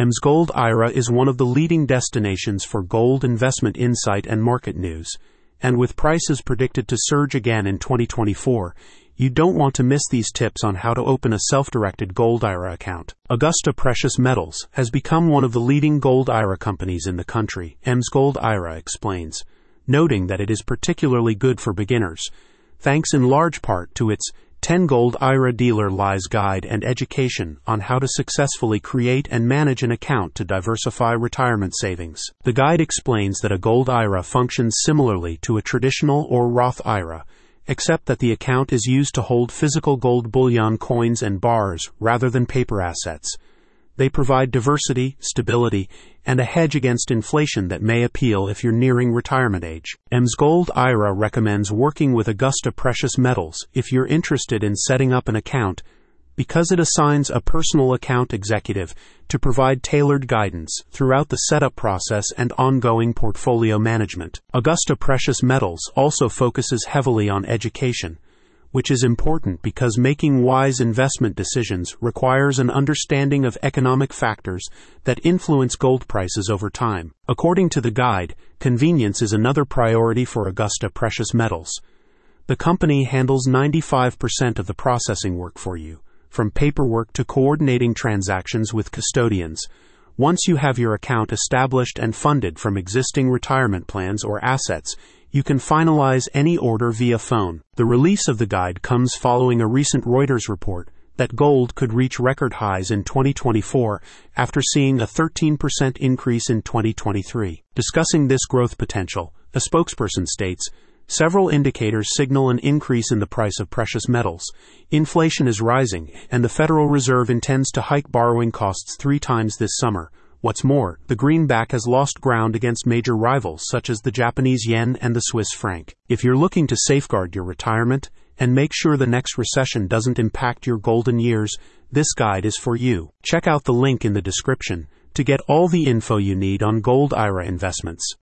MsGold IRA is one of the leading destinations for gold investment insight and market news. And with prices predicted to surge again in 2024, you don't want to miss these tips on how to open a self directed gold IRA account. Augusta Precious Metals has become one of the leading gold IRA companies in the country, MsGold IRA explains, noting that it is particularly good for beginners, thanks in large part to its 10 Gold IRA Dealer Lies Guide and Education on how to successfully create and manage an account to diversify retirement savings. The guide explains that a Gold IRA functions similarly to a traditional or Roth IRA except that the account is used to hold physical gold bullion coins and bars rather than paper assets. They provide diversity, stability, and a hedge against inflation that may appeal if you're nearing retirement age. MsGold IRA recommends working with Augusta Precious Metals if you're interested in setting up an account because it assigns a personal account executive to provide tailored guidance throughout the setup process and ongoing portfolio management. Augusta Precious Metals also focuses heavily on education, which is important because making wise investment decisions requires an understanding of economic factors that influence gold prices over time. According to the guide, convenience is another priority for Augusta Precious Metals. The company handles 95% of the processing work for you from paperwork to coordinating transactions with custodians. Once you have your account established and funded from existing retirement plans or assets, you can finalize any order via phone. The release of the guide comes following a recent Reuters report that gold could reach record highs in 2024 after seeing a 13% increase in 2023. Discussing this growth potential, a spokesperson states, Several indicators signal an increase in the price of precious metals. Inflation is rising, and the Federal Reserve intends to hike borrowing costs three times this summer. What's more, the greenback has lost ground against major rivals such as the Japanese yen and the Swiss franc. If you're looking to safeguard your retirement and make sure the next recession doesn't impact your golden years, this guide is for you. Check out the link in the description to get all the info you need on gold IRA investments.